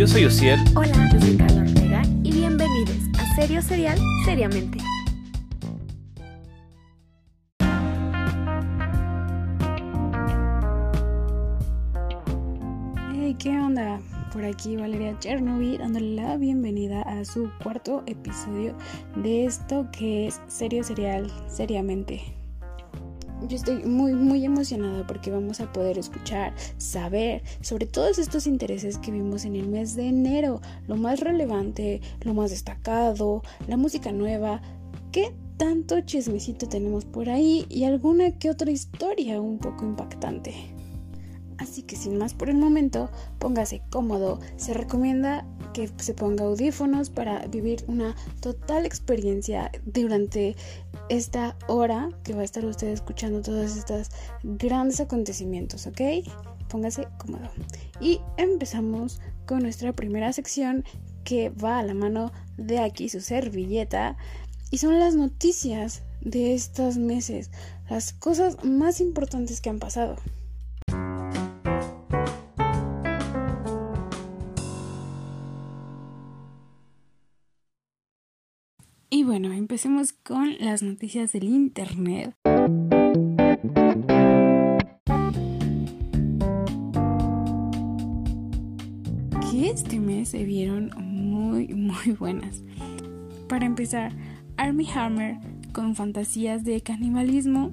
Yo soy Ociel. Hola, yo soy Carla Ortega y bienvenidos a Serio Serial Seriamente. Hey, ¿qué onda? Por aquí Valeria Chernobyl dándole la bienvenida a su cuarto episodio de esto que es Serio Serial Seriamente. Yo estoy muy muy emocionada porque vamos a poder escuchar, saber sobre todos estos intereses que vimos en el mes de enero, lo más relevante, lo más destacado, la música nueva, qué tanto chismecito tenemos por ahí y alguna que otra historia un poco impactante. Así que sin más por el momento, póngase cómodo. Se recomienda que se ponga audífonos para vivir una total experiencia durante esta hora que va a estar usted escuchando todos estos grandes acontecimientos, ¿ok? Póngase cómodo. Y empezamos con nuestra primera sección que va a la mano de aquí su servilleta y son las noticias de estos meses, las cosas más importantes que han pasado. Y bueno, empecemos con las noticias del Internet. Que este mes se vieron muy, muy buenas. Para empezar, Army Hammer con fantasías de canibalismo.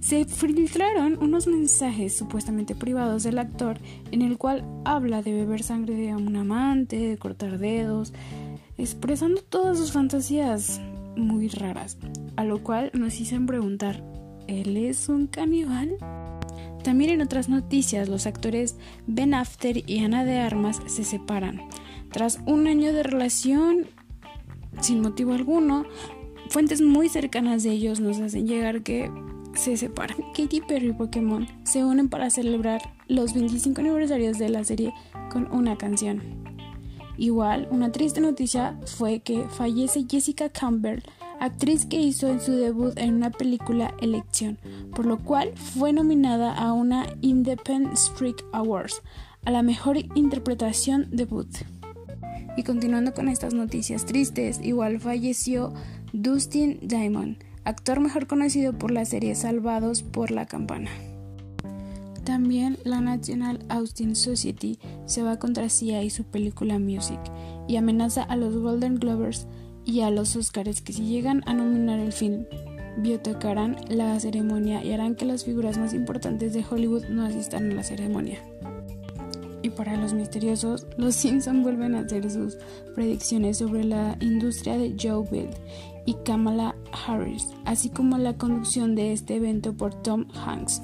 Se filtraron unos mensajes supuestamente privados del actor en el cual habla de beber sangre de un amante, de cortar dedos, expresando todas sus fantasías muy raras, a lo cual nos hicieron preguntar, ¿él es un caníbal? También en otras noticias, los actores Ben After y Ana de Armas se separan. Tras un año de relación, sin motivo alguno, fuentes muy cercanas de ellos nos hacen llegar que se separan. Katy Perry y Pokémon se unen para celebrar los 25 aniversarios de la serie con una canción. Igual, una triste noticia fue que fallece Jessica Campbell, actriz que hizo en su debut en una película Elección, por lo cual fue nominada a una Independent Streak Awards a la mejor interpretación debut. Y continuando con estas noticias tristes, igual falleció Dustin Diamond, actor mejor conocido por la serie Salvados por la Campana. También la National Austin Society se va contra Sia y su película Music y amenaza a los Golden Globers y a los Oscars que si llegan a nominar el film biotocarán la ceremonia y harán que las figuras más importantes de Hollywood no asistan a la ceremonia. Y para los misteriosos, los Simpson vuelven a hacer sus predicciones sobre la industria de Joe Bill y Kamala Harris, así como la conducción de este evento por Tom Hanks.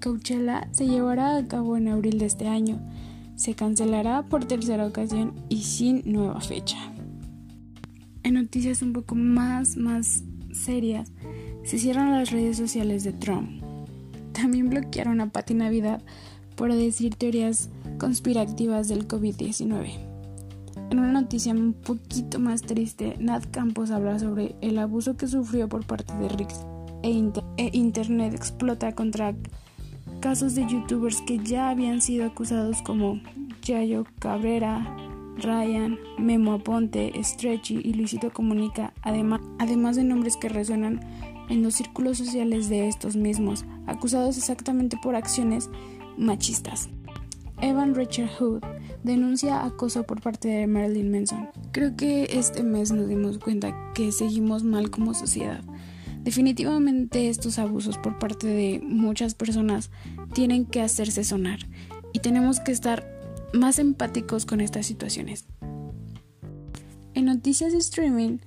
Coachella se llevará a cabo en abril de este año. Se cancelará por tercera ocasión y sin nueva fecha. En noticias un poco más, más serias, se cierran las redes sociales de Trump. También bloquearon a Patti Navidad por decir teorías conspirativas del COVID-19. En una noticia un poquito más triste, Nat Campos habla sobre el abuso que sufrió por parte de Rix e, e Internet explota contra casos de youtubers que ya habían sido acusados como Yayo Cabrera, Ryan, Memo Aponte, Stretchy y Luisito Comunica, además, además de nombres que resuenan en los círculos sociales de estos mismos, acusados exactamente por acciones machistas. Evan Richard Hood denuncia acoso por parte de Marilyn Manson. Creo que este mes nos dimos cuenta que seguimos mal como sociedad. Definitivamente estos abusos por parte de muchas personas tienen que hacerse sonar y tenemos que estar más empáticos con estas situaciones. En noticias de streaming,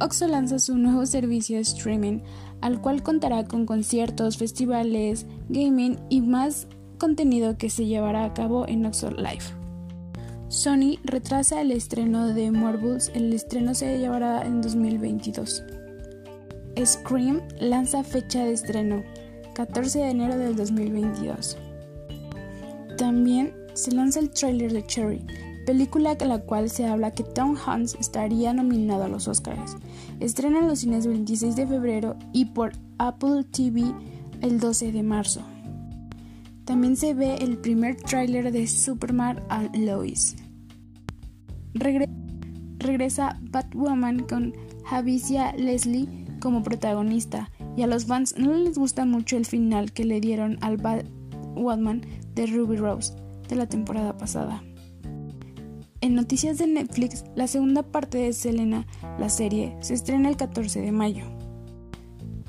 Oxo lanza su nuevo servicio de streaming, al cual contará con conciertos, festivales, gaming y más contenido que se llevará a cabo en Oxo Live. Sony retrasa el estreno de Marvels, el estreno se llevará en 2022. Scream lanza fecha de estreno, 14 de enero del 2022. También se lanza el tráiler de Cherry, película a la cual se habla que Tom Hanks estaría nominado a los Oscars. Estrena en los cines el 26 de febrero y por Apple TV el 12 de marzo. También se ve el primer tráiler de Superman and Lois, regresa Batwoman con Javicia Leslie como protagonista y a los fans no les gusta mucho el final que le dieron al Batwoman de Ruby Rose de la temporada pasada. En noticias de Netflix, la segunda parte de Selena, la serie, se estrena el 14 de mayo.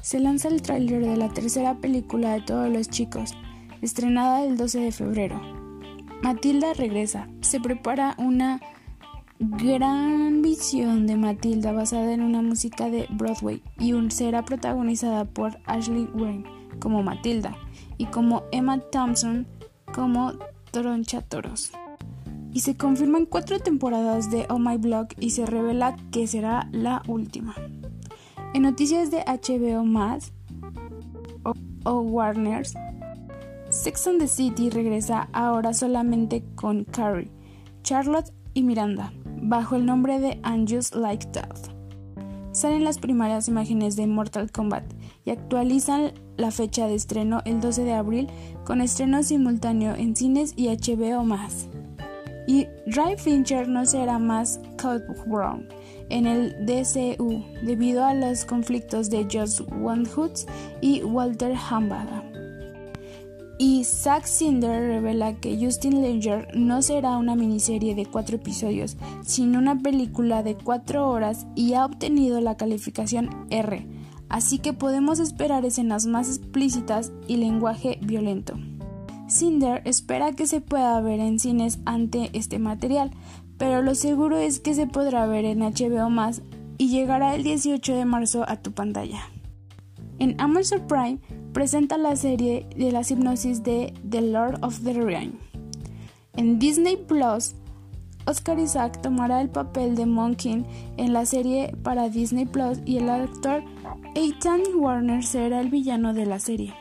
Se lanza el tráiler de la tercera película de Todos los chicos, estrenada el 12 de febrero. Matilda regresa. Se prepara una gran visión de Matilda basada en una música de Broadway y será protagonizada por Ashley Wayne como Matilda y como Emma Thompson como Troncha Toros y se confirman cuatro temporadas de Oh My Blog y se revela que será la última. En noticias de HBO más o, Warner's, Sex and the City regresa ahora solamente con Carrie, Charlotte y Miranda, bajo el nombre de Just Like That. Salen las primeras imágenes de Mortal Kombat y actualizan la fecha de estreno el 12 de abril con estreno simultáneo en cines y HBO más y Ray Fincher no será más Code Brown en el DCU debido a los conflictos de Josh Hoods y Walter Hambada. Y Zack Cinder revela que Justin Langer no será una miniserie de cuatro episodios, sino una película de cuatro horas y ha obtenido la calificación R, así que podemos esperar escenas más explícitas y lenguaje violento. Cinder espera que se pueda ver en cines ante este material, pero lo seguro es que se podrá ver en HBO más y llegará el 18 de marzo a tu pantalla. En Amazon Prime presenta la serie de la hipnosis de The Lord of the Rings. En Disney Plus, Oscar Isaac tomará el papel de Monkey en la serie para Disney Plus y el actor Ethan Warner será el villano de la serie.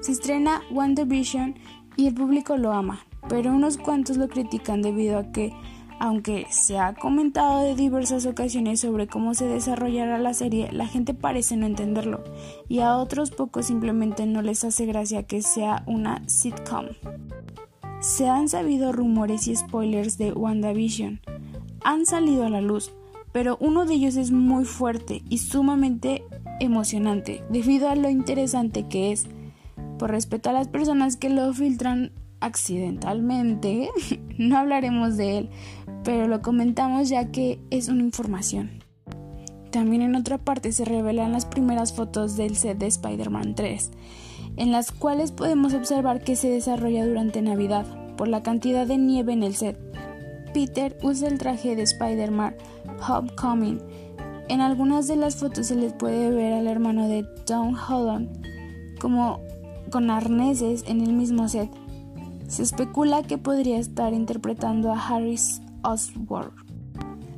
Se estrena WandaVision y el público lo ama, pero unos cuantos lo critican debido a que, aunque se ha comentado de diversas ocasiones sobre cómo se desarrollará la serie, la gente parece no entenderlo, y a otros pocos simplemente no les hace gracia que sea una sitcom. Se han sabido rumores y spoilers de WandaVision. Han salido a la luz, pero uno de ellos es muy fuerte y sumamente emocionante, debido a lo interesante que es por respeto a las personas que lo filtran accidentalmente, no hablaremos de él, pero lo comentamos ya que es una información. También en otra parte se revelan las primeras fotos del set de Spider-Man 3, en las cuales podemos observar que se desarrolla durante Navidad, por la cantidad de nieve en el set. Peter usa el traje de Spider-Man Homecoming. En algunas de las fotos se les puede ver al hermano de Tom Holland como con arneses en el mismo set. Se especula que podría estar interpretando a Harris Osborn.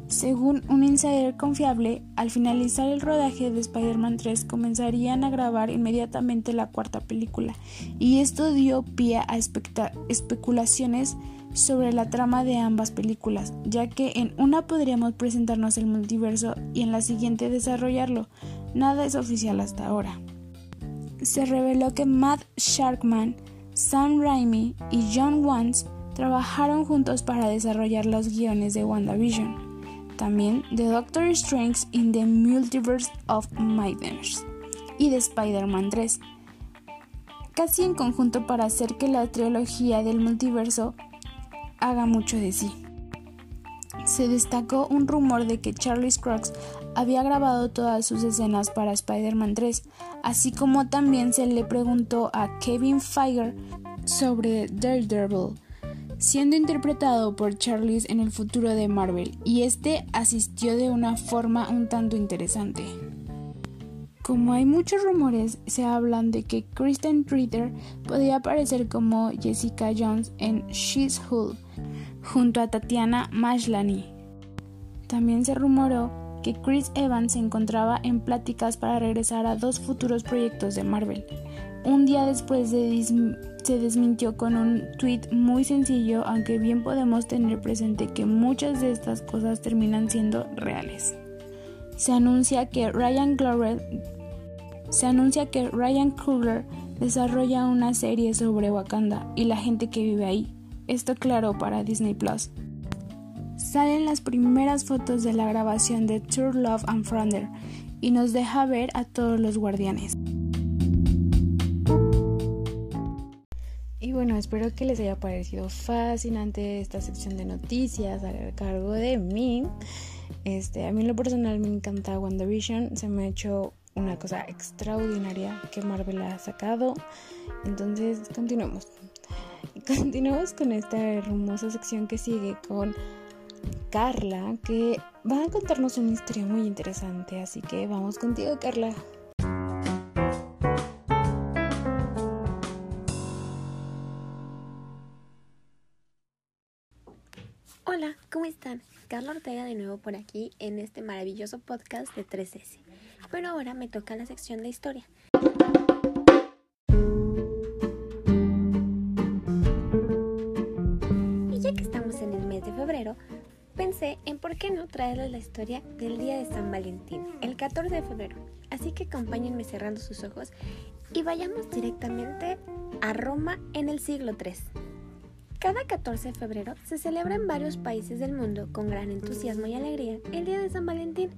Según un insider confiable, al finalizar el rodaje de Spider-Man 3 comenzarían a grabar inmediatamente la cuarta película, y esto dio pie a especulaciones sobre la trama de ambas películas, ya que en una podríamos presentarnos el multiverso y en la siguiente desarrollarlo. Nada es oficial hasta ahora se reveló que Matt Sharkman, Sam Raimi y John Wands trabajaron juntos para desarrollar los guiones de WandaVision, también de Doctor Strange in the Multiverse of Madness y de Spider-Man 3, casi en conjunto para hacer que la trilogía del multiverso haga mucho de sí. Se destacó un rumor de que Charlie Crooks había grabado todas sus escenas para Spider-Man 3, así como también se le preguntó a Kevin Feige sobre Daredevil, siendo interpretado por Charlie en el futuro de Marvel, y este asistió de una forma un tanto interesante. Como hay muchos rumores, se hablan de que Kristen Ritter podría aparecer como Jessica Jones en She's Hulk junto a Tatiana Maslany. También se rumoró que Chris Evans se encontraba en pláticas para regresar a dos futuros proyectos de Marvel. Un día después se desmintió con un tweet muy sencillo, aunque bien podemos tener presente que muchas de estas cosas terminan siendo reales. Se anuncia que Ryan se anuncia que Ryan Coogler desarrolla una serie sobre Wakanda y la gente que vive ahí, esto claro para Disney Plus. salen las primeras fotos de la grabación de Tour Love and Thunder y nos deja ver a todos los guardianes. Y bueno, espero que les haya parecido fascinante esta sección de noticias a cargo de mí. Este, a mí en lo personal me encanta WandaVision, se me ha hecho una cosa extraordinaria que Marvel ha sacado. Entonces, continuemos. Continuemos con esta hermosa sección que sigue con Carla, que va a contarnos una historia muy interesante. Así que vamos contigo, Carla. Están? Carla Ortega de nuevo por aquí en este maravilloso podcast de 3S. Pero ahora me toca la sección de historia. Y ya que estamos en el mes de febrero, pensé en por qué no traerles la historia del día de San Valentín, el 14 de febrero. Así que acompáñenme cerrando sus ojos y vayamos directamente a Roma en el siglo III. Cada 14 de febrero se celebra en varios países del mundo con gran entusiasmo y alegría el Día de San Valentín,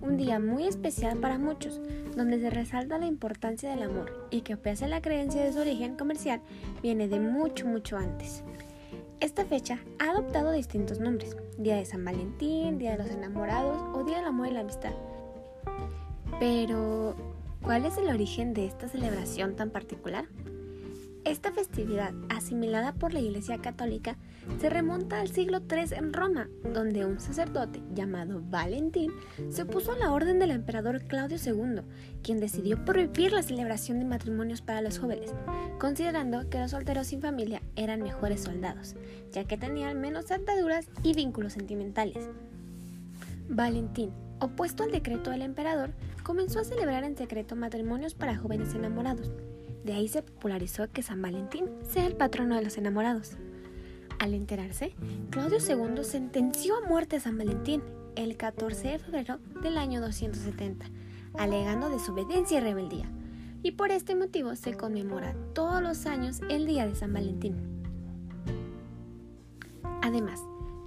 un día muy especial para muchos, donde se resalta la importancia del amor y que pese a la creencia de su origen comercial, viene de mucho, mucho antes. Esta fecha ha adoptado distintos nombres, Día de San Valentín, Día de los Enamorados o Día del Amor y la Amistad. Pero, ¿cuál es el origen de esta celebración tan particular? Esta festividad, asimilada por la Iglesia Católica, se remonta al siglo III en Roma, donde un sacerdote llamado Valentín se opuso a la orden del emperador Claudio II, quien decidió prohibir la celebración de matrimonios para los jóvenes, considerando que los solteros sin familia eran mejores soldados, ya que tenían menos ataduras y vínculos sentimentales. Valentín, opuesto al decreto del emperador, comenzó a celebrar en secreto matrimonios para jóvenes enamorados, de ahí se popularizó que San Valentín sea el patrono de los enamorados. Al enterarse, Claudio II sentenció a muerte a San Valentín el 14 de febrero del año 270, alegando desobediencia y rebeldía. Y por este motivo se conmemora todos los años el Día de San Valentín. Además,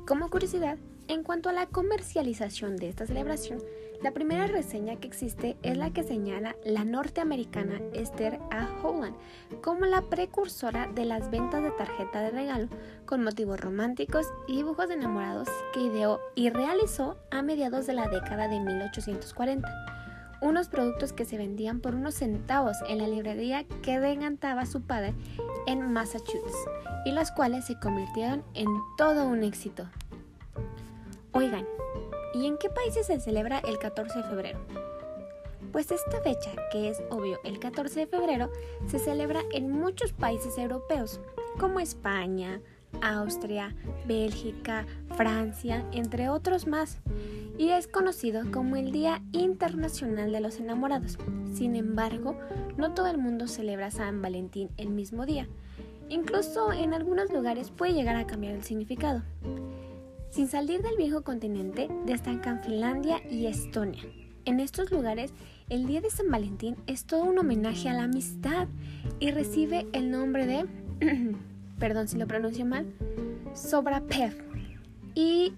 como curiosidad, en cuanto a la comercialización de esta celebración, la primera reseña que existe es la que señala la norteamericana Esther A. Howland como la precursora de las ventas de tarjeta de regalo con motivos románticos y dibujos de enamorados que ideó y realizó a mediados de la década de 1840 unos productos que se vendían por unos centavos en la librería que regantaba su padre en Massachusetts y los cuales se convirtieron en todo un éxito. Oigan, ¿Y en qué países se celebra el 14 de febrero? Pues esta fecha, que es obvio el 14 de febrero, se celebra en muchos países europeos, como España, Austria, Bélgica, Francia, entre otros más, y es conocido como el Día Internacional de los Enamorados. Sin embargo, no todo el mundo celebra San Valentín el mismo día. Incluso en algunos lugares puede llegar a cambiar el significado. Sin salir del viejo continente, destacan Finlandia y Estonia. En estos lugares, el Día de San Valentín es todo un homenaje a la amistad y recibe el nombre de, perdón si lo pronuncio mal, Sobrapev y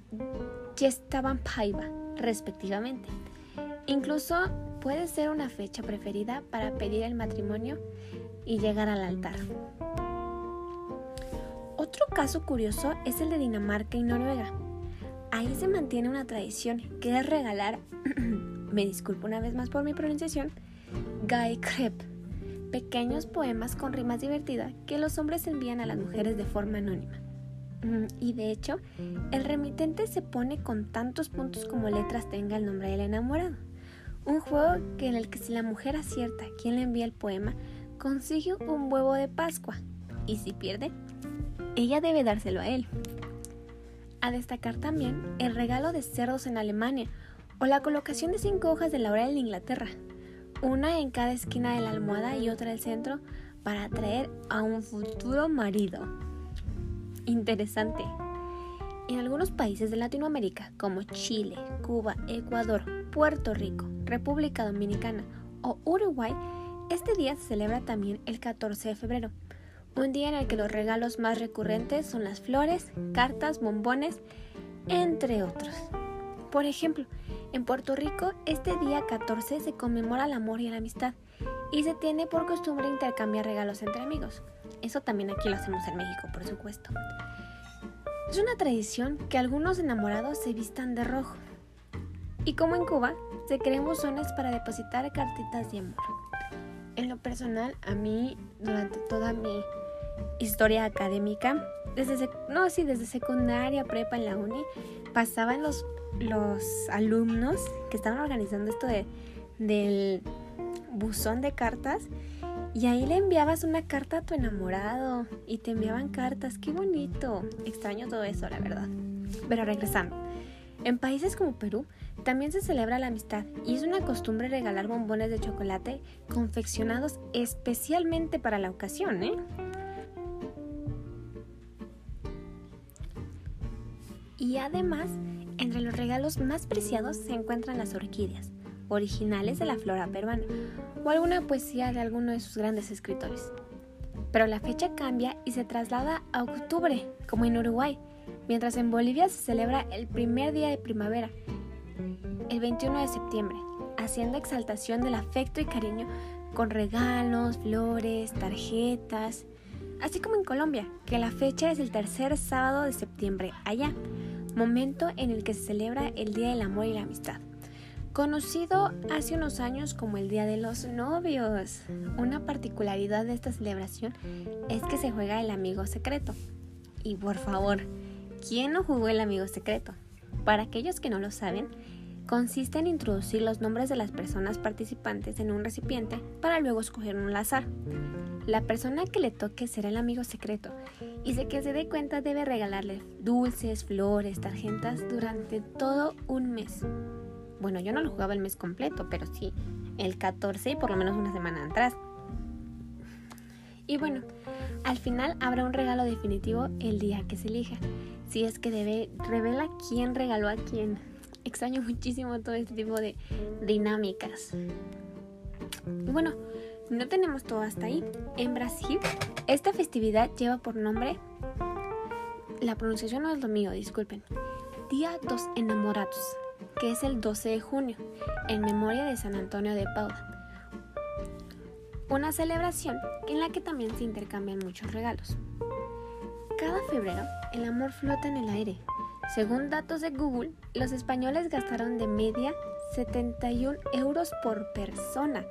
Paiva, respectivamente. Incluso puede ser una fecha preferida para pedir el matrimonio y llegar al altar. Otro caso curioso es el de Dinamarca y Noruega. Ahí se mantiene una tradición que es regalar, me disculpo una vez más por mi pronunciación, Guy Krep, pequeños poemas con rimas divertidas que los hombres envían a las mujeres de forma anónima. Mm, y de hecho, el remitente se pone con tantos puntos como letras tenga el nombre del enamorado. Un juego en el que si la mujer acierta quién le envía el poema, consigue un huevo de Pascua. Y si pierde, ella debe dárselo a él. A destacar también el regalo de cerdos en Alemania o la colocación de cinco hojas de laurel en Inglaterra, una en cada esquina de la almohada y otra en el centro para atraer a un futuro marido. Interesante. En algunos países de Latinoamérica, como Chile, Cuba, Ecuador, Puerto Rico, República Dominicana o Uruguay, este día se celebra también el 14 de febrero un día en el que los regalos más recurrentes son las flores, cartas, bombones entre otros. Por ejemplo, en Puerto Rico este día 14 se conmemora el amor y la amistad y se tiene por costumbre intercambiar regalos entre amigos. Eso también aquí lo hacemos en México, por supuesto. Es una tradición que algunos enamorados se vistan de rojo. Y como en Cuba, se creen buzones para depositar cartitas de amor. En lo personal, a mí, durante toda mi historia académica, desde, no, sí, desde secundaria, prepa en la uni, pasaban los, los alumnos que estaban organizando esto de, del buzón de cartas y ahí le enviabas una carta a tu enamorado y te enviaban cartas. Qué bonito. Extraño todo eso, la verdad. Pero regresando. En países como Perú también se celebra la amistad y es una costumbre regalar bombones de chocolate confeccionados especialmente para la ocasión, ¿eh? Y además, entre los regalos más preciados se encuentran las orquídeas, originales de la flora peruana, o alguna poesía de alguno de sus grandes escritores. Pero la fecha cambia y se traslada a octubre, como en Uruguay, mientras en Bolivia se celebra el primer día de primavera, el 21 de septiembre, haciendo exaltación del afecto y cariño con regalos, flores, tarjetas, así como en Colombia, que la fecha es el tercer sábado de septiembre allá, momento en el que se celebra el Día del Amor y la Amistad. Conocido hace unos años como el Día de los Novios. Una particularidad de esta celebración es que se juega el amigo secreto. Y por favor, ¿quién no jugó el amigo secreto? Para aquellos que no lo saben, consiste en introducir los nombres de las personas participantes en un recipiente para luego escoger un azar. La persona que le toque será el amigo secreto y de que se dé cuenta debe regalarle dulces, flores, tarjetas durante todo un mes. Bueno, yo no lo jugaba el mes completo, pero sí el 14 y por lo menos una semana atrás. Y bueno, al final habrá un regalo definitivo el día que se elija. Si es que debe, revela quién regaló a quién. Extraño muchísimo todo este tipo de dinámicas. Y bueno, no tenemos todo hasta ahí. En Brasil, esta festividad lleva por nombre, la pronunciación no es lo mío, disculpen, Día dos Enamorados que es el 12 de junio, en memoria de San Antonio de Paula. Una celebración en la que también se intercambian muchos regalos. Cada febrero, el amor flota en el aire. Según datos de Google, los españoles gastaron de media 71 euros por persona,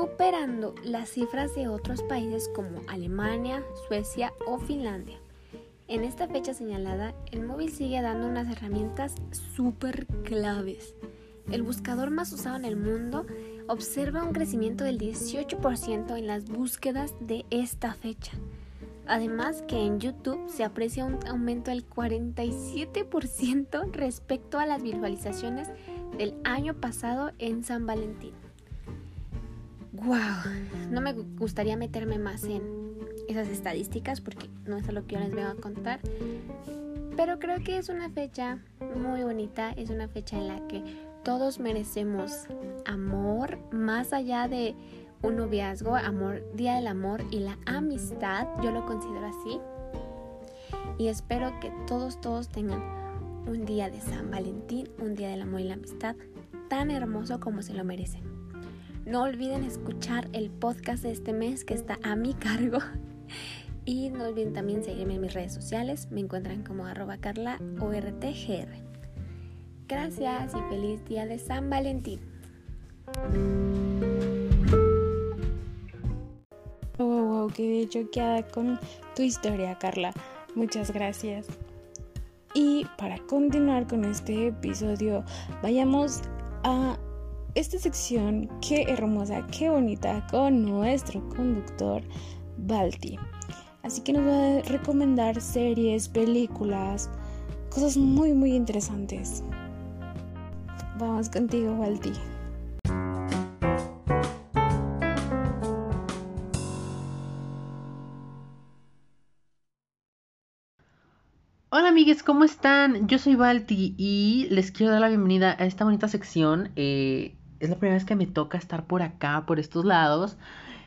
superando las cifras de otros países como Alemania, Suecia o Finlandia. En esta fecha señalada, el móvil sigue dando unas herramientas súper claves. El buscador más usado en el mundo observa un crecimiento del 18% en las búsquedas de esta fecha. Además que en YouTube se aprecia un aumento del 47% respecto a las visualizaciones del año pasado en San Valentín. ¡Wow! No me gustaría meterme más en esas estadísticas porque no es lo que yo les voy a contar. Pero creo que es una fecha muy bonita, es una fecha en la que todos merecemos amor más allá de un noviazgo, amor, día del amor y la amistad, yo lo considero así. Y espero que todos, todos tengan un día de San Valentín, un día del amor y la amistad tan hermoso como se lo merecen. No olviden escuchar el podcast de este mes que está a mi cargo y no olviden también seguirme en mis redes sociales. Me encuentran como arroba carla Gracias y feliz día de San Valentín. Wow, wow, quedé choqueada con tu historia, Carla. Muchas gracias. Y para continuar con este episodio, vayamos a esta sección. Qué hermosa, qué bonita, con nuestro conductor Balti. Así que nos va a recomendar series, películas, cosas muy muy interesantes. Vamos contigo, Balti. Hola amigues, ¿cómo están? Yo soy Balti y les quiero dar la bienvenida a esta bonita sección. Eh, es la primera vez que me toca estar por acá, por estos lados.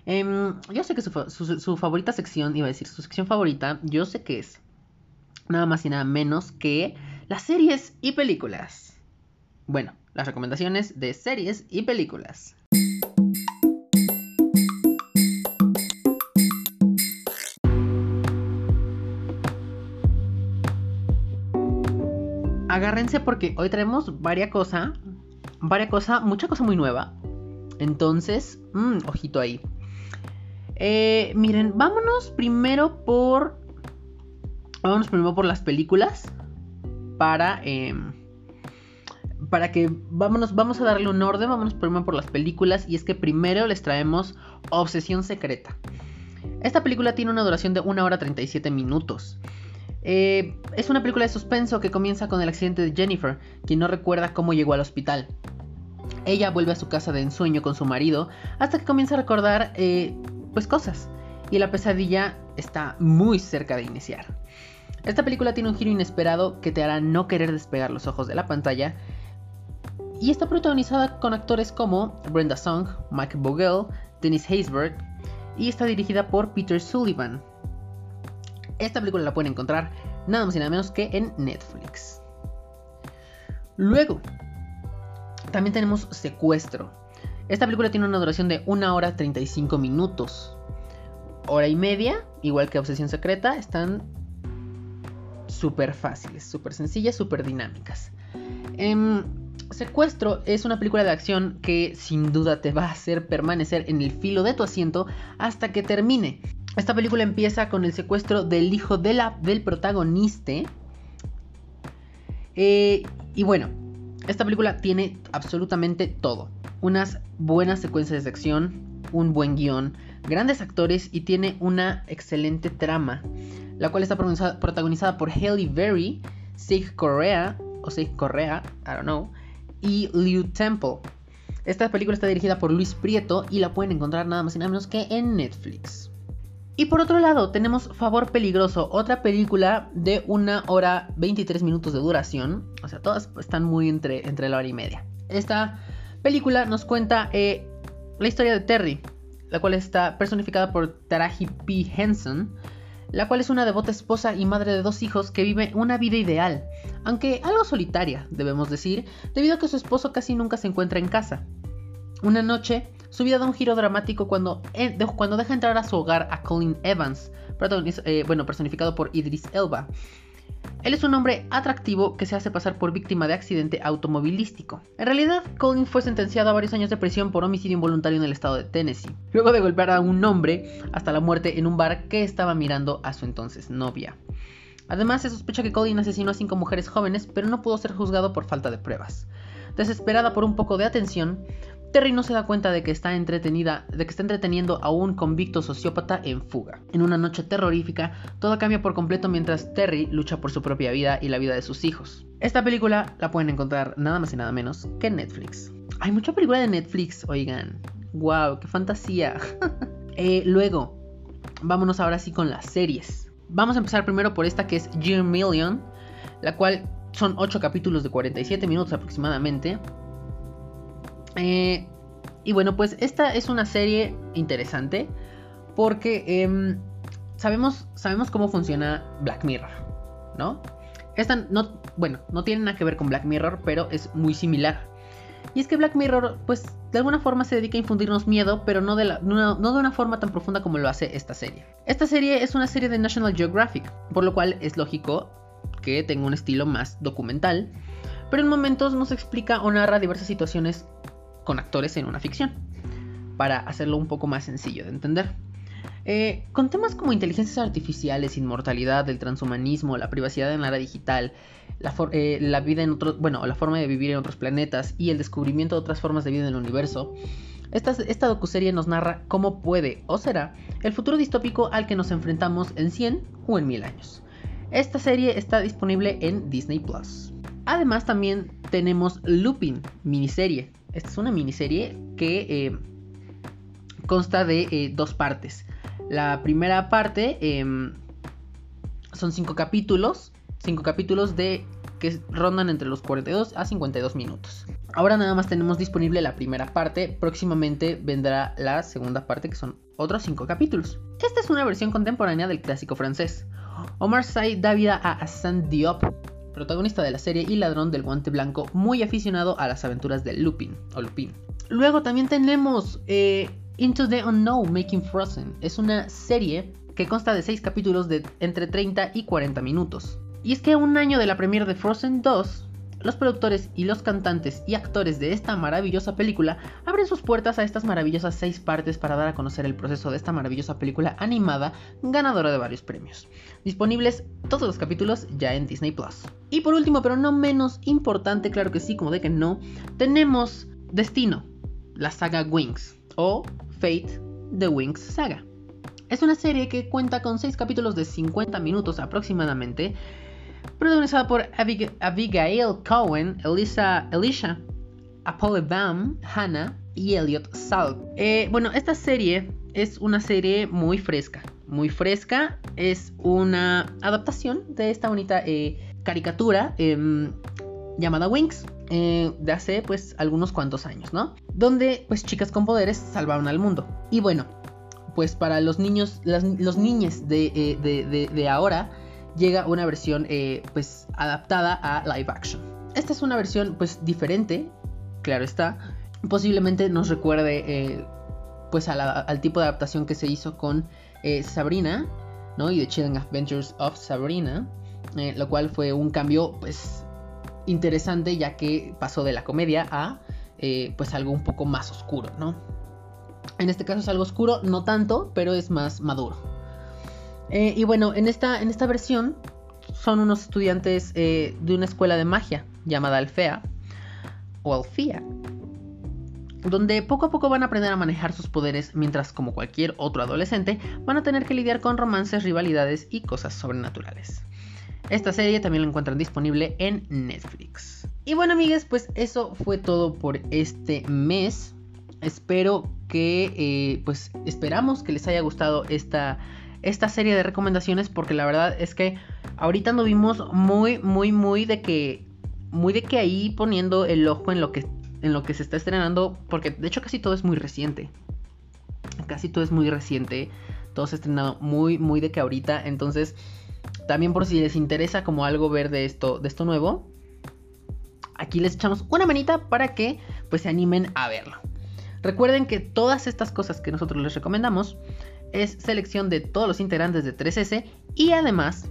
Em, yo sé que su, favorita sección, iba a decir, su sección favorita, yo sé que es nada más y nada menos que las series y películas. Bueno, las recomendaciones de series y películas. Agárrense porque hoy traemos varias cosas, varias cosas, mucha cosa muy nueva. Entonces, mmm, ojito ahí. Eh, miren, vámonos primero por. Vámonos primero por las películas. Para. Em, para que. Vámonos, vamos a darle un orden. Vámonos primero por las películas. Y es que primero les traemos Obsesión Secreta. Esta película tiene una duración de 1 hora 37 minutos. Eh, es una película de suspenso que comienza con el accidente de Jennifer, quien no recuerda cómo llegó al hospital. Ella vuelve a su casa de ensueño con su marido hasta que comienza a recordar eh, pues cosas. Y la pesadilla está muy cerca de iniciar. Esta película tiene un giro inesperado que te hará no querer despegar los ojos de la pantalla. Y está protagonizada con actores como Brenda Song, Mike Vogel, Dennis Haysbert y está dirigida por Peter Sullivan. Esta película la pueden encontrar nada más y nada menos que en Netflix. Luego, también tenemos Secuestro. Esta película tiene una duración de 1 hora 35 minutos. Hora y media, igual que Obsesión Secreta, están súper fáciles, súper sencillas, súper dinámicas. Em, Secuestro es una película de acción que sin duda te va a hacer permanecer en el filo de tu asiento hasta que termine. Esta película empieza con el secuestro del hijo de la, del protagonista. Eh, y bueno, esta película tiene absolutamente todo. Unas buenas secuencias de acción, un buen guion, grandes actores y tiene una excelente trama, la cual está protagonizada por Halle Berry, Sig Correa, o Sig Correa, I don't know, y Liu Temple. Esta película está dirigida por Luis Prieto y la pueden encontrar nada más y nada menos que en Netflix. Y por otro lado, tenemos Favor Peligroso, otra película de una hora 23 minutos de duración. O sea, todas están muy entre, entre la hora y media. Esta película nos cuenta eh, la historia de Terry, la cual está personificada por Taraji P. Henson, la cual es una devota esposa y madre de dos hijos que vive una vida ideal, aunque algo solitaria, debemos decir, debido a que su esposo casi nunca se encuentra en casa. Una noche, su vida da un giro dramático cuando, eh, cuando deja entrar a su hogar a Colin Evans, eh, bueno, personificado por Idris Elba. Él es un hombre atractivo que se hace pasar por víctima de accidente automovilístico. En realidad, Colin fue sentenciado a varios años de prisión por homicidio involuntario en el estado de Tennessee, luego de golpear a un hombre hasta la muerte en un bar que estaba mirando a su entonces novia. Además, se sospecha que Colin asesinó a cinco mujeres jóvenes, pero no pudo ser juzgado por falta de pruebas. Desesperada por un poco de atención, Terry no se da cuenta de que está entretenida, de que está entreteniendo a un convicto sociópata en fuga. En una noche terrorífica, todo cambia por completo mientras Terry lucha por su propia vida y la vida de sus hijos. Esta película la pueden encontrar nada más y nada menos que en Netflix. Hay mucha película de Netflix, oigan. ¡Wow! ¡Qué fantasía! Eh, luego, vámonos ahora sí con las series. Vamos a empezar primero por esta que es Year Million, la cual son 8 capítulos de 47 minutos aproximadamente. Eh, y bueno, pues esta es una serie interesante porque em, sabemos, sabemos cómo funciona Black Mirror, ¿no? Esta no, bueno, no tiene nada que ver con Black Mirror, pero es muy similar. Y es que Black Mirror, pues de alguna forma se dedica a infundirnos miedo, pero no de, no de una forma tan profunda como lo hace esta serie. Esta serie es una serie de National Geographic, por lo cual es lógico que tenga un estilo más documental, pero en momentos nos explica o narra diversas situaciones con actores en una ficción, para hacerlo un poco más sencillo de entender. Eh, con temas como inteligencias artificiales, inmortalidad, el transhumanismo, la privacidad en la era digital, la, eh, la vida en otros, bueno, la forma de vivir en otros planetas y el descubrimiento de otras formas de vida en el universo, esta, esta docuserie nos narra cómo puede o será el futuro distópico al que nos enfrentamos en 100 o en 1000 años. Esta serie está disponible en Disney Plus. Además también tenemos Lupin, miniserie, esta es una miniserie que eh, consta de eh, dos partes. La primera parte em, son cinco capítulos. Cinco capítulos de que rondan entre los 42 a 52 minutos. Ahora nada más tenemos disponible la primera parte. Próximamente vendrá la segunda parte que son otros cinco capítulos. Esta es una versión contemporánea del clásico francés Omar Sy da vida a Hassan Diop, protagonista de la serie y ladrón del guante blanco, muy aficionado a las aventuras de Lupin o Lupin. Luego también tenemos eh, Into the Unknown Making Frozen. Es una serie que consta de 6 capítulos de entre 30 y 40 minutos. Y es que un año de la premiere de Frozen 2, los productores y los cantantes y actores de esta maravillosa película abren sus puertas a estas maravillosas seis partes para dar a conocer el proceso de esta maravillosa película animada ganadora de varios premios. Disponibles todos los capítulos ya en Disney Plus. Y por último, pero no menos importante, claro que sí, como de que no, tenemos Destino, la saga Wings o Fate The Wings Saga. Es una serie que cuenta con 6 capítulos de 50 minutos aproximadamente, protagonizada por Abigail Cohen, Elisa, Elisha, Apollo Bam, Hannah y Elliot Salk. Eh, bueno, esta serie es una serie muy fresca, muy fresca. Es una adaptación de esta bonita eh, caricatura em, llamada Wings. Eh, de hace pues algunos cuantos años, ¿no? Donde pues chicas con poderes salvaron al mundo. Y bueno, pues para los niños, los niños de, de ahora, llega una versión eh, pues adaptada a live action. Esta es una versión pues diferente, claro está, posiblemente nos recuerde eh, pues al tipo de adaptación que se hizo con eh, Sabrina, ¿no? Y The Chilling Adventures of Sabrina, lo cual fue un cambio pues interesante ya que pasó de la comedia a pues algo un poco más oscuro, ¿no? En este caso es algo oscuro, no tanto, pero es más maduro. Eh, y bueno, en esta, en esta versión son unos estudiantes eh, de una escuela de magia llamada Alfea o Alfea, donde poco a poco van a aprender a manejar sus poderes mientras como cualquier otro adolescente van a tener que lidiar con romances, rivalidades y cosas sobrenaturales. Esta serie también la encuentran disponible en Netflix. Y bueno amigues, pues eso fue todo por este mes. Espero que, eh, pues esperamos que les haya gustado esta esta serie de recomendaciones porque la verdad es que ahorita nos vimos muy, muy, muy de que, muy de que ahí poniendo el ojo en lo que, en lo que se está estrenando, porque de hecho casi todo es muy reciente. Casi todo es muy reciente, todo se ha estrenado muy, muy de que ahorita, entonces también por si les interesa como algo ver de esto, de esto nuevo, aquí les echamos una manita para que pues se animen a verlo. Recuerden que todas estas cosas que nosotros les recomendamos es selección de todos los integrantes de 3S y además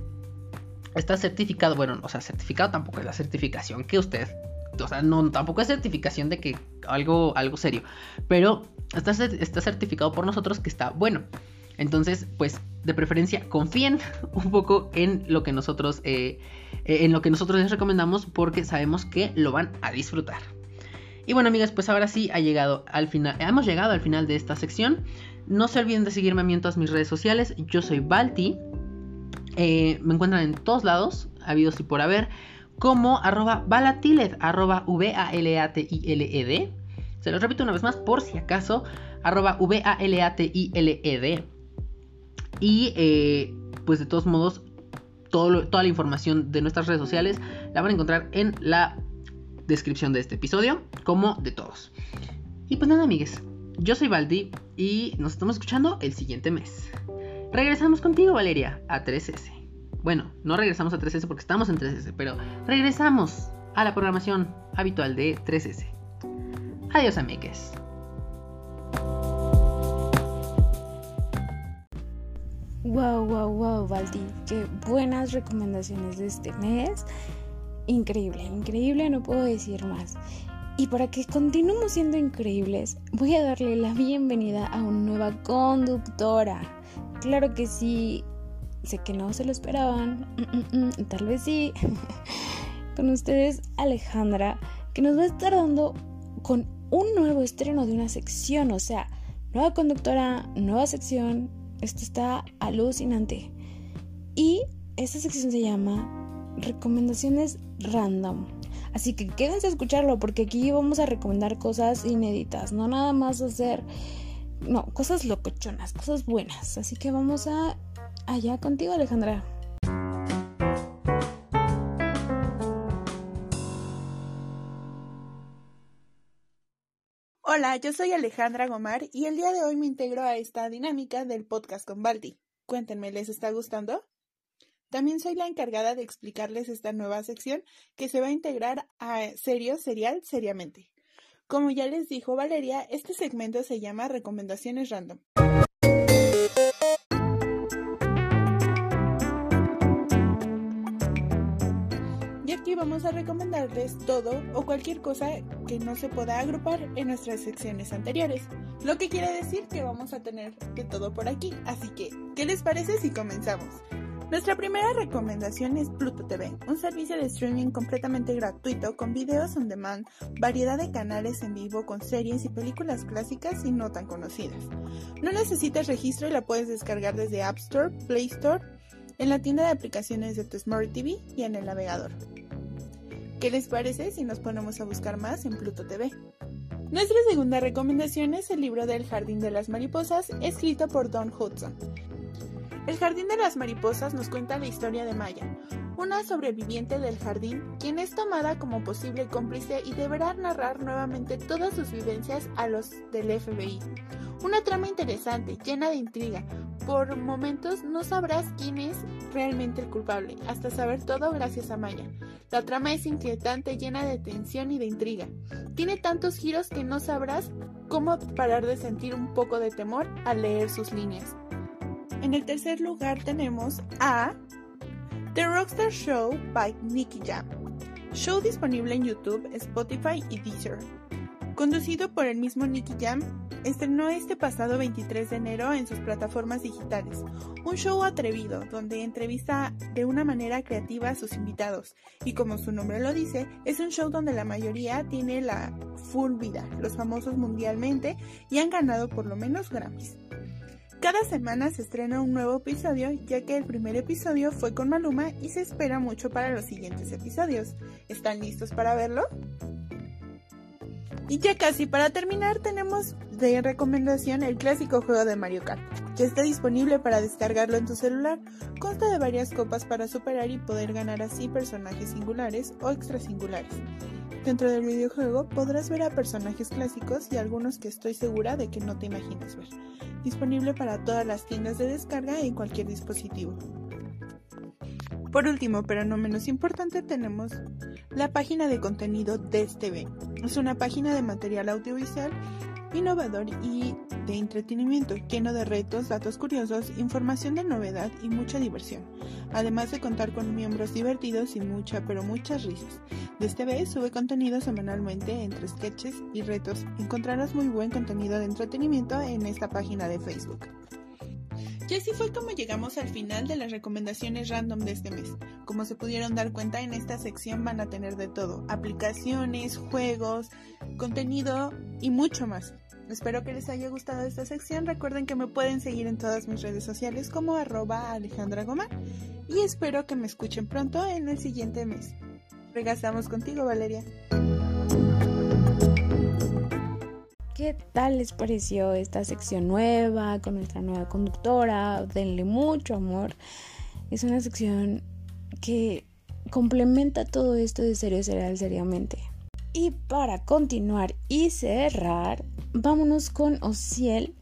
está certificado, bueno, o sea, certificado tampoco es la certificación que usted, o sea, no, tampoco es certificación de que algo, algo serio, pero está, está certificado por nosotros que está bueno. Entonces, pues de preferencia confíen un poco en lo que nosotros, eh, en lo que nosotros les recomendamos porque sabemos que lo van a disfrutar. Y bueno, amigas, pues ahora sí ha llegado al final, hemos llegado al final de esta sección. No se olviden de seguirme a mí en todas mis redes sociales. Yo soy Balti. Eh, me encuentran en todos lados, habidos y por haber, como arroba balatiled, arroba V-A-L-A-T-I-L-E-D. Se los repito una vez más por si acaso, arroba V-A-L-A-T-I-L-E-D. Y eh, pues de todos modos, toda la información de nuestras redes sociales la van a encontrar en la descripción de este episodio, como de todos. Y pues nada, amigues, yo soy Baldi y nos estamos escuchando el siguiente mes. Regresamos contigo, Valeria, a 3S. Bueno, no regresamos a 3S porque estamos en 3S, pero regresamos a la programación habitual de 3S. Adiós, amigues. Wow, wow, wow, Baldi. Qué buenas recomendaciones de este mes. Increíble, increíble, no puedo decir más. Y para que continuemos siendo increíbles, voy a darle la bienvenida a una nueva conductora. Claro que sí, sé que no se lo esperaban, mm, mm, mm, tal vez sí. con ustedes Alejandra, que nos va a estar dando con un nuevo estreno de una sección, o sea, nueva conductora, nueva sección. Esto está alucinante. Y esta sección se llama Recomendaciones Random. Así que quédense a escucharlo porque aquí vamos a recomendar cosas inéditas, no nada más hacer, no, cosas locochonas, cosas buenas. Así que vamos a allá contigo Alejandra. Hola, yo soy Alejandra Gomar y el día de hoy me integro a esta dinámica del podcast con Balti. Cuéntenme, ¿les está gustando? También soy la encargada de explicarles esta nueva sección que se va a integrar a Serio, Serial, Seriamente. Como ya les dijo Valeria, este segmento se llama Recomendaciones Random. Y aquí vamos a recomendarles todo o cualquier cosa que no se pueda agrupar en nuestras secciones anteriores. Lo que quiere decir que vamos a tener de todo por aquí. Así que, ¿qué les parece si comenzamos? Nuestra primera recomendación es Pluto TV, un servicio de streaming completamente gratuito con videos on demand, variedad de canales en vivo con series y películas clásicas y no tan conocidas. No necesitas registro y la puedes descargar desde App Store, Play Store, en la tienda de aplicaciones de tu Smart TV y en el navegador. ¿Qué les parece si nos ponemos a buscar más en Pluto TV? Nuestra segunda recomendación es el libro del Jardín de las Mariposas, escrito por Don Hudson. El Jardín de las Mariposas nos cuenta la historia de Maya, una sobreviviente del jardín, quien es tomada como posible cómplice y deberá narrar nuevamente todas sus vivencias a los del FBI. Una trama interesante, llena de intriga. Por momentos no sabrás quién es realmente el culpable, hasta saber todo gracias a Maya. La trama es inquietante, llena de tensión y de intriga. Tiene tantos giros que no sabrás cómo parar de sentir un poco de temor al leer sus líneas. En el tercer lugar tenemos a The Rockstar Show by Nicky Jam. Show disponible en YouTube, Spotify y Deezer. Conducido por el mismo Nicky Jam, estrenó este pasado 23 de enero en sus plataformas digitales. Un show atrevido, donde entrevista de una manera creativa a sus invitados. Y como su nombre lo dice, es un show donde la mayoría tiene la full vida, los famosos mundialmente, y han ganado por lo menos Grammys. Cada semana se estrena un nuevo episodio, ya que el primer episodio fue con Maluma y se espera mucho para los siguientes episodios. ¿Están listos para verlo? Y ya casi para terminar tenemos de recomendación el clásico juego de Mario Kart. Ya está disponible para descargarlo en tu celular. Consta de varias copas para superar y poder ganar así personajes singulares o extrasingulares. Dentro del videojuego podrás ver a personajes clásicos y algunos que estoy segura de que no te imaginas ver. Disponible para todas las tiendas de descarga en cualquier dispositivo. Por último, pero no menos importante, tenemos la página de contenido DESTV. Es una página de material audiovisual innovador y de entretenimiento, lleno de retos, datos curiosos, información de novedad y mucha diversión, además de contar con miembros divertidos y mucha, pero muchas risas. DSTV sube contenido semanalmente entre sketches y retos. Encontrarás muy buen contenido de entretenimiento en esta página de Facebook. Y así fue como llegamos al final de las recomendaciones random de este mes. Como se pudieron dar cuenta, en esta sección van a tener de todo, aplicaciones, juegos, contenido y mucho más. Espero que les haya gustado esta sección. Recuerden que me pueden seguir en todas mis redes sociales como arroba y espero que me escuchen pronto en el siguiente mes. Regresamos contigo, Valeria. ¿Qué tal les pareció esta sección nueva con nuestra nueva conductora? Denle mucho amor. Es una sección que complementa todo esto de serio serial seriamente. Y para continuar y cerrar, vámonos con Ociel,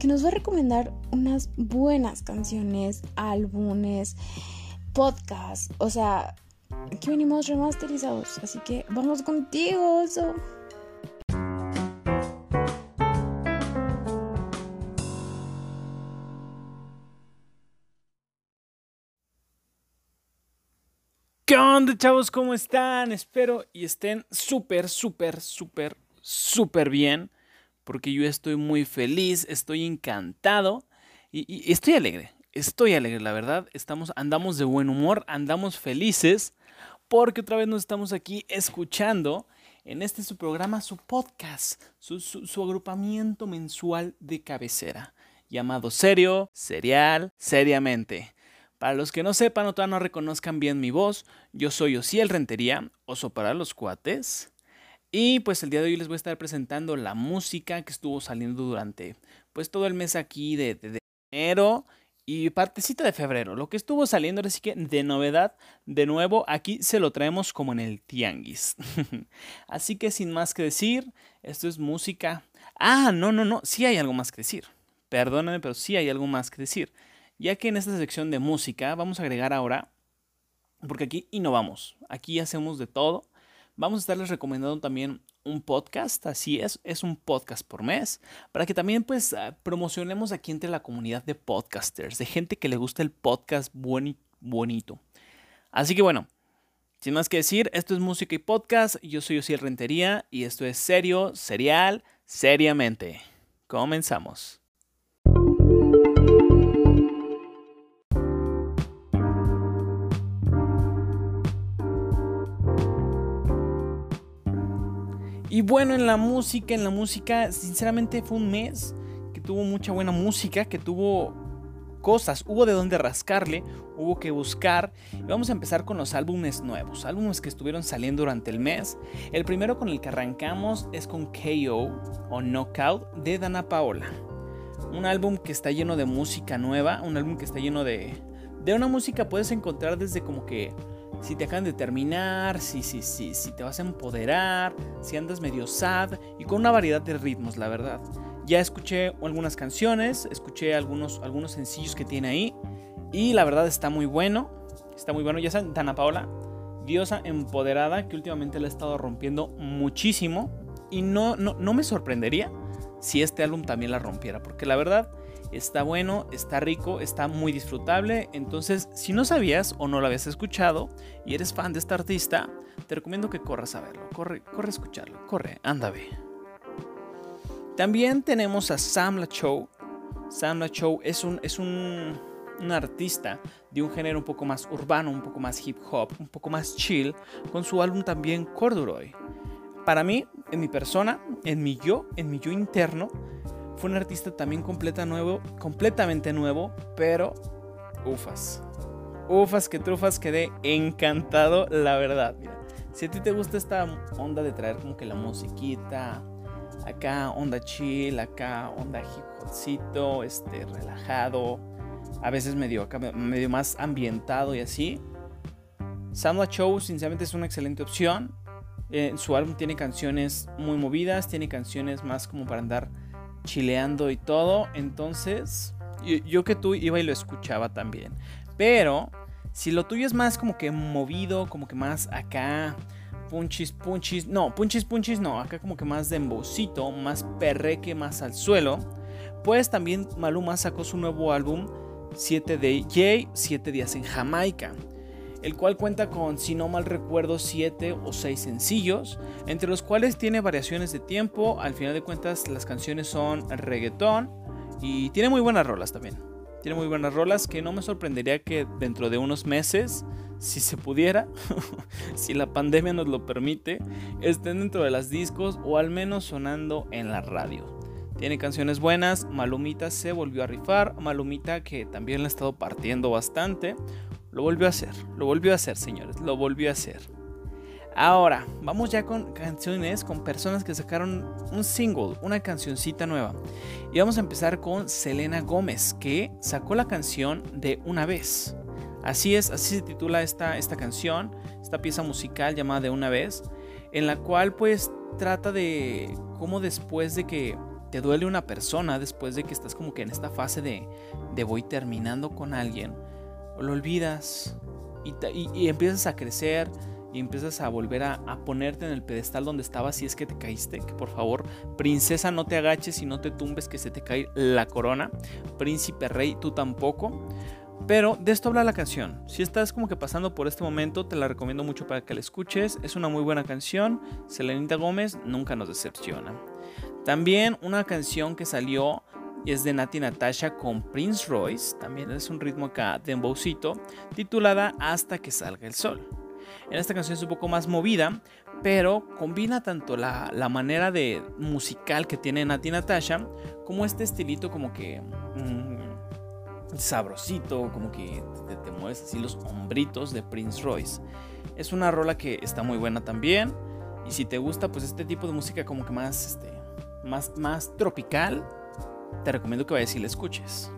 que nos va a recomendar unas buenas canciones, álbumes, podcasts. O sea, aquí venimos remasterizados. Así que vamos contigo, Oso. ¿Qué onda, chavos? ¿Cómo están? Espero y estén súper, súper, súper, súper bien. Porque yo estoy muy feliz, estoy encantado y, estoy alegre. Estoy alegre, la verdad. Estamos, andamos de buen humor, andamos felices. Porque otra vez nos estamos aquí escuchando en este su programa, su podcast, su agrupamiento mensual de cabecera. Llamado Serio, Serial, Seriamente. Para los que no sepan o todavía no reconozcan bien mi voz, yo soy Osiel Rentería, oso para los cuates. Y pues el día de hoy les voy a estar presentando la música que estuvo saliendo durante pues todo el mes aquí de, de, de enero y partecita de febrero. Lo que estuvo saliendo, así que de novedad, de nuevo, aquí se lo traemos como en el tianguis. así que sin más que decir, esto es música. Ah, no, no, no, sí hay algo más que decir. Perdónenme, pero sí hay algo más que decir ya que en esta sección de música vamos a agregar ahora porque aquí innovamos, aquí hacemos de todo. Vamos a estarles recomendando también un podcast, así es, es un podcast por mes, para que también pues ah, promocionemos aquí entre la comunidad de podcasters, de gente que le gusta el podcast bonito. Así que bueno, sin más que decir, esto es música y podcast, yo soy Osiel Rentería y esto es serio, serial, seriamente. Comenzamos. Y bueno, en la música, en la música, sinceramente fue un mes que tuvo mucha buena música, que tuvo cosas, hubo de dónde rascarle, hubo que buscar. Y vamos a empezar con los álbumes nuevos, álbumes que estuvieron saliendo durante el mes. El primero con el que arrancamos es con KO o Knockout de Dana Paola. Un álbum que está lleno de música nueva, un álbum que está lleno de... De una música puedes encontrar desde como que si te acaban de terminar, si, si, si, si te vas a empoderar, si andas medio sad y con una variedad de ritmos, la verdad. Ya escuché algunas canciones, escuché algunos, algunos sencillos que tiene ahí y la verdad está muy bueno. Está muy bueno. Ya saben, Dana Paola, diosa empoderada que últimamente la ha estado rompiendo muchísimo y no, no, no me sorprendería si este álbum también la rompiera, porque la verdad está bueno, está rico, está muy disfrutable. Entonces, si no sabías o no lo habías escuchado y eres fan de este artista, te recomiendo que corras a verlo. Corre, corre a escucharlo. Corre, anda, ve. También tenemos a Sam Lachow. Sam Lachow es un, es un, un artista de un género un poco más urbano, un poco más hip hop, un poco más chill, con su álbum también Corduroy. Para mí, en mi persona, en mi yo, en mi yo interno, fue un artista también completa nuevo, completamente nuevo, pero ufas. Ufas que trufas, quedé encantado, la verdad. Mira, si a ti te gusta esta onda de traer como que la musiquita, acá onda chill, acá onda hip este, relajado, a veces medio, medio más ambientado y así. Sandra Show sinceramente es una excelente opción. Eh, su álbum tiene canciones muy movidas, tiene canciones más como para andar chileando y todo. Entonces, yo, que tú iba y lo escuchaba también. Pero, si lo tuyo es más como que movido, como que más acá, punchis, punchis, no, punchis, punchis, no, acá como que más de embocito, más perreque, más al suelo. Pues también Maluma sacó su nuevo álbum 7 de J, 7 días en Jamaica el cual cuenta con, si no mal recuerdo, 7 o 6 sencillos, entre los cuales tiene variaciones de tiempo, al final de cuentas las canciones son reggaetón y tiene muy buenas rolas también. Tiene muy buenas rolas que no me sorprendería que dentro de unos meses, si se pudiera, si la pandemia nos lo permite, estén dentro de las discos o al menos sonando en la radio. Tiene canciones buenas, Malumita se volvió a rifar, Malumita que también la ha estado partiendo bastante. Lo volvió a hacer, lo volvió a hacer, señores, lo volvió a hacer. Ahora, vamos ya con canciones, con personas que sacaron un single, una cancioncita nueva. Y vamos a empezar con Selena Gómez, que sacó la canción de Una vez. Así es, así se titula esta, esta canción, esta pieza musical llamada de Una vez, en la cual pues trata de cómo después de que te duele una persona, después de que estás como que en esta fase de, de voy terminando con alguien, lo olvidas y, empiezas a crecer y empiezas a volver a, ponerte en el pedestal donde estabas si es que te caíste. Que por favor, princesa, no te agaches y no te tumbes que se te cae la corona. Príncipe rey, tú tampoco. Pero de esto habla la canción. Si estás como que pasando por este momento, te la recomiendo mucho para que la escuches. Es una muy buena canción. Selenita Gómez nunca nos decepciona. También una canción que salió y es de Nati Natasha con Prince Royce, también es un ritmo acá de embocito, titulada Hasta que salga el sol. En esta canción es un poco más movida, pero combina tanto la, manera de musical que tiene Nati Natasha como este estilito como que mm, sabrosito, como que te, te, mueves así los hombritos de Prince Royce. Es una rola que está muy buena también. Y si te gusta pues este tipo de música como que más, este, más, más tropical, te recomiendo que vayas y la escuches.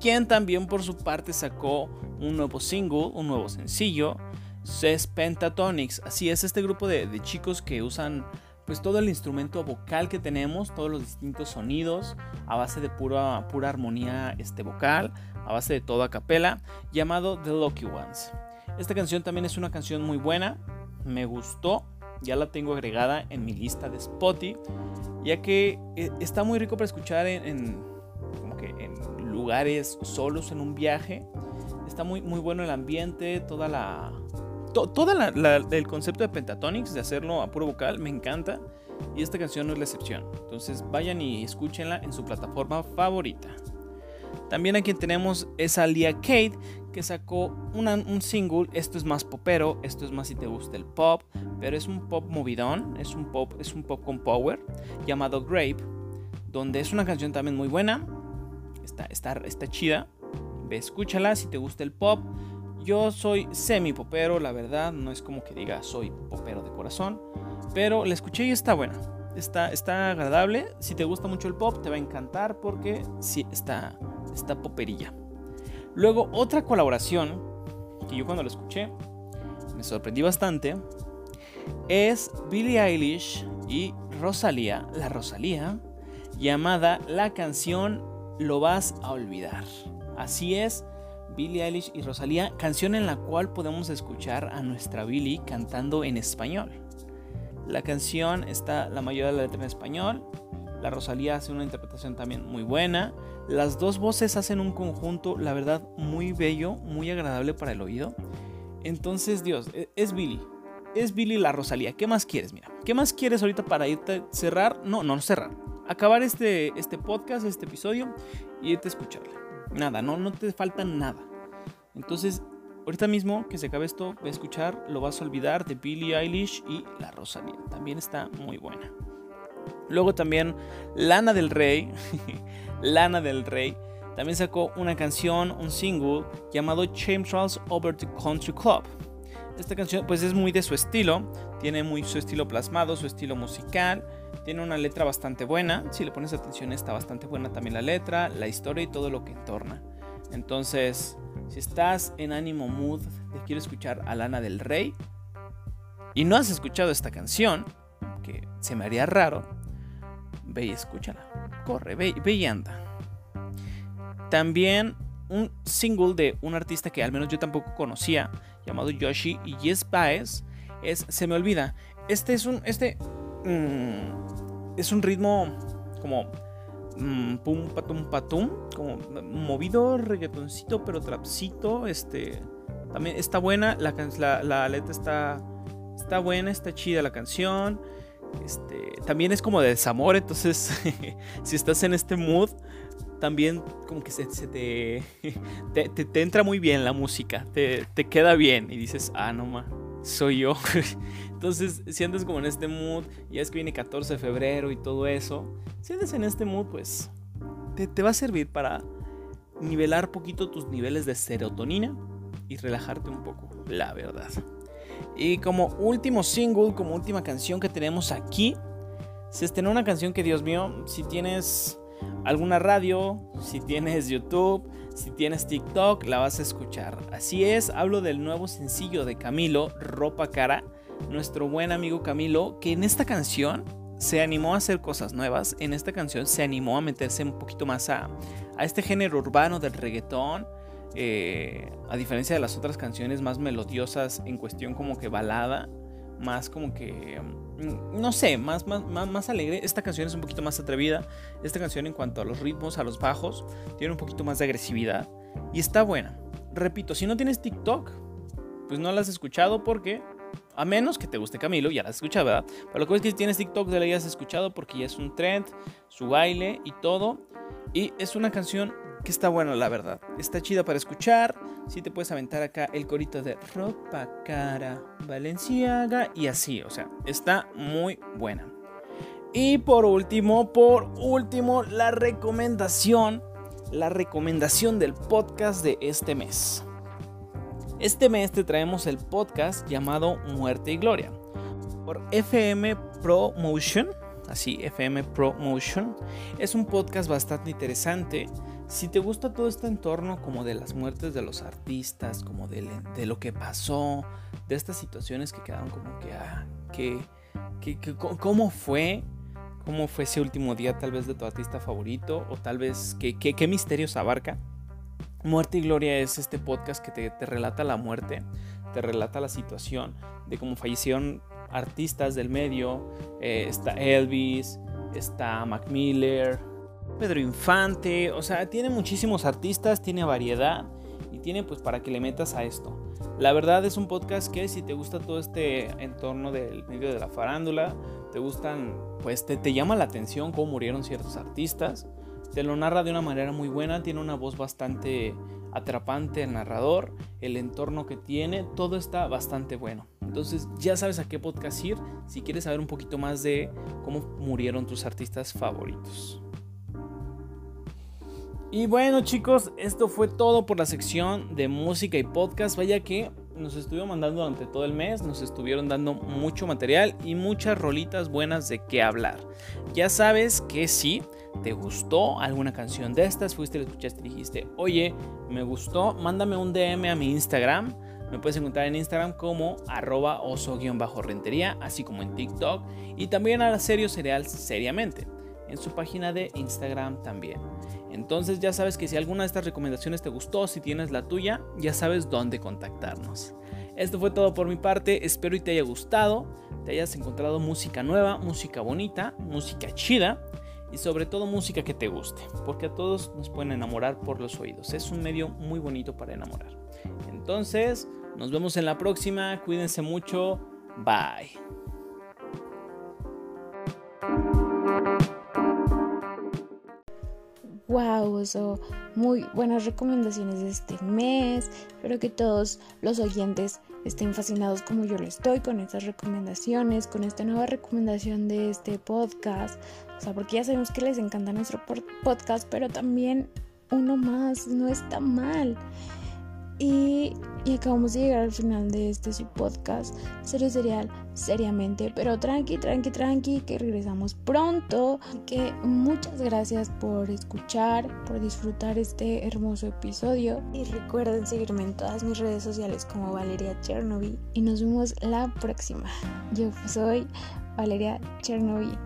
Quien también por su parte sacó un nuevo single, un nuevo sencillo, es Pentatonics. Así es, este grupo de, chicos que usan pues todo el instrumento vocal que tenemos, todos los distintos sonidos a base de pura, pura armonía este, vocal, a base de toda capela, llamado The Lucky Ones. Esta canción también es una canción muy buena, me gustó, ya la tengo agregada en mi lista de Spotify, ya que eh, está muy rico para escuchar en, lugares solos en un viaje. Está muy, muy bueno el ambiente, toda la, todo el concepto de Pentatonics, de hacerlo a puro vocal, me encanta. Y esta canción no es la excepción. Entonces vayan y escúchenla en su plataforma favorita. También aquí tenemos es Lia Kate, que sacó un single. Esto es más popero, esto es más si te gusta el pop, pero es un pop movidón, es un pop, es un pop con power, llamado Grape, donde es una canción también muy buena. Está, está, está chida. Ve, escúchala si te gusta el pop. Yo soy semi popero, la verdad, no es como que diga soy popero de corazón, pero la escuché y está buena. Está, está agradable. Si te gusta mucho el pop, te va a encantar porque sí está, está poperilla. Luego, otra colaboración que yo cuando la escuché me sorprendí bastante es Billie Eilish y Rosalía, la Rosalía, llamada La canción Lo vas a olvidar. Así es, Billie Eilish y Rosalía, canción en la cual podemos escuchar a nuestra Billie cantando en español. La canción está la mayoría de la letra en español. La Rosalía hace una interpretación también muy buena. Las dos voces hacen un conjunto, la verdad, muy bello, muy agradable para el oído. Entonces, Dios, e, es Billy. Es Billy la Rosalía. ¿Qué más quieres? Mira, ¿qué más quieres ahorita para irte a cerrar? No, no, cerrar. Acabar este, este podcast, este episodio y irte a escucharla. Nada, no, no te falta nada. Entonces, ahorita mismo que se acabe esto, voy a escuchar Lo vas a olvidar de Billie Eilish y La Rosalía. También está muy buena. Luego también Lana del Rey, Lana del Rey, también sacó una canción, un single llamado Chemtrails Over the Country Club. Esta canción pues es muy de su estilo, tiene muy su estilo plasmado, su estilo musical, tiene una letra bastante buena, si le pones atención está bastante buena también la letra, la historia y todo lo que entorna. Entonces, si estás en ánimo mood de quiero escuchar a Lana del Rey y no has escuchado esta canción, que se me haría raro, ve y escúchala. Corre, ve, ve y anda. También un single de un artista que al menos yo tampoco conocía, llamado Yoshi y Yes Baez, es Se me olvida. Este es un. Este. Mm, es un ritmo como. Mm, pum patum patum. Como movido, reggaetoncito, pero trapcito. Este. También está buena. La, la, la letra está. Está buena, está chida la canción. Este, también es como de desamor, entonces si estás en este mood, también como que se, te, te, entra muy bien la música, te, queda bien y dices, ah, no ma, soy yo. Entonces, si andas como en este mood, ya es que viene 14 de febrero y todo eso, si andas en este mood, pues te, te va a servir para nivelar poquito tus niveles de serotonina y relajarte un poco, la verdad. Y como último single, como última canción que tenemos aquí, se estrenó una canción que, Dios mío, si tienes alguna radio, si tienes YouTube, si tienes TikTok, la vas a escuchar. Así es, hablo del nuevo sencillo de Camilo, Ropa Cara, nuestro buen amigo Camilo, que en esta canción se animó a hacer cosas nuevas. En esta canción se animó a meterse un poquito más a, a este género urbano del reggaetón eh, a diferencia de las otras canciones más melodiosas en cuestión como que balada, más como que, mm, no sé, más, más, más, alegre. Esta canción es un poquito más atrevida. Esta canción en cuanto a los ritmos, a los bajos, tiene un poquito más de agresividad. Y está buena. Repito, si no tienes TikTok, pues no la has escuchado porque... A menos que te guste Camilo, ya la has escuchado, ¿verdad? Pero lo que es que si tienes TikTok, ya la hayas escuchado porque ya es un trend, su baile y todo. Y es una canción que está bueno, la verdad. Está chida para escuchar. Si te puedes aventar acá el corito de ropa cara valenciaga y así, o sea, está muy buena. Y por último, por último, la recomendación, la recomendación del podcast de este mes. Este mes te traemos el podcast llamado Muerte y Gloria por FM Promotion, así FM Promotion. Es un podcast bastante interesante si te gusta todo este entorno como de las muertes de los artistas, como de, lo que pasó, de estas situaciones que quedaron como que, ah, ¿Qué, qué, ¿Cómo fue? ¿Cómo fue ese último día tal vez de tu artista favorito? O tal vez qué, qué, qué misterios abarca. Muerte y Gloria es este podcast que te, te relata la muerte, te relata la situación de cómo fallecieron artistas del medio. Eh, está Elvis, está Mac Miller, Pedro Infante. O sea, tiene muchísimos artistas, tiene variedad y tiene pues para que le metas a esto. La verdad es un podcast que si te gusta todo este entorno del medio de la farándula, te gustan, pues te, te llama la atención cómo murieron ciertos artistas. Te lo narra de una manera muy buena, tiene una voz bastante atrapante el narrador, el entorno que tiene, todo está bastante bueno. Entonces ya sabes a qué podcast ir si quieres saber un poquito más de cómo murieron tus artistas favoritos. Y bueno chicos, esto fue todo por la sección de música y podcast. Vaya que nos estuvieron mandando durante todo el mes, nos estuvieron dando mucho material y muchas rolitas buenas de qué hablar. Ya sabes que sí, te gustó alguna canción de estas, fuiste, la escuchaste y dijiste, oye, me gustó, mándame un DM a mi Instagram. Me puedes encontrar en Instagram como arroba oso-rentería, así como en TikTok. Y también a la Serio Cereal Seriamente, en su página de Instagram también. Entonces ya sabes que si alguna de estas recomendaciones te gustó, si tienes la tuya, ya sabes dónde contactarnos. Esto fue todo por mi parte, espero y te haya gustado, te hayas encontrado música nueva, música bonita, música chida y sobre todo música que te guste, porque a todos nos pueden enamorar por los oídos. Es un medio muy bonito para enamorar. Entonces, nos vemos en la próxima, cuídense mucho, bye. Wow, eso, muy buenas recomendaciones de este mes. Espero que todos los oyentes estén fascinados como yo lo estoy con estas recomendaciones, con esta nueva recomendación de este podcast. O sea, porque ya sabemos que les encanta nuestro podcast, pero también uno más no está mal. Y, y, acabamos de llegar al final de este podcast, serie serial, seriamente, pero tranqui, tranqui, tranqui, que regresamos pronto. Que muchas gracias por escuchar, por disfrutar este hermoso episodio. Y recuerden seguirme en todas mis redes sociales como Valeria Chernobyl. Y nos vemos la próxima. Yo soy Valeria Chernobyl.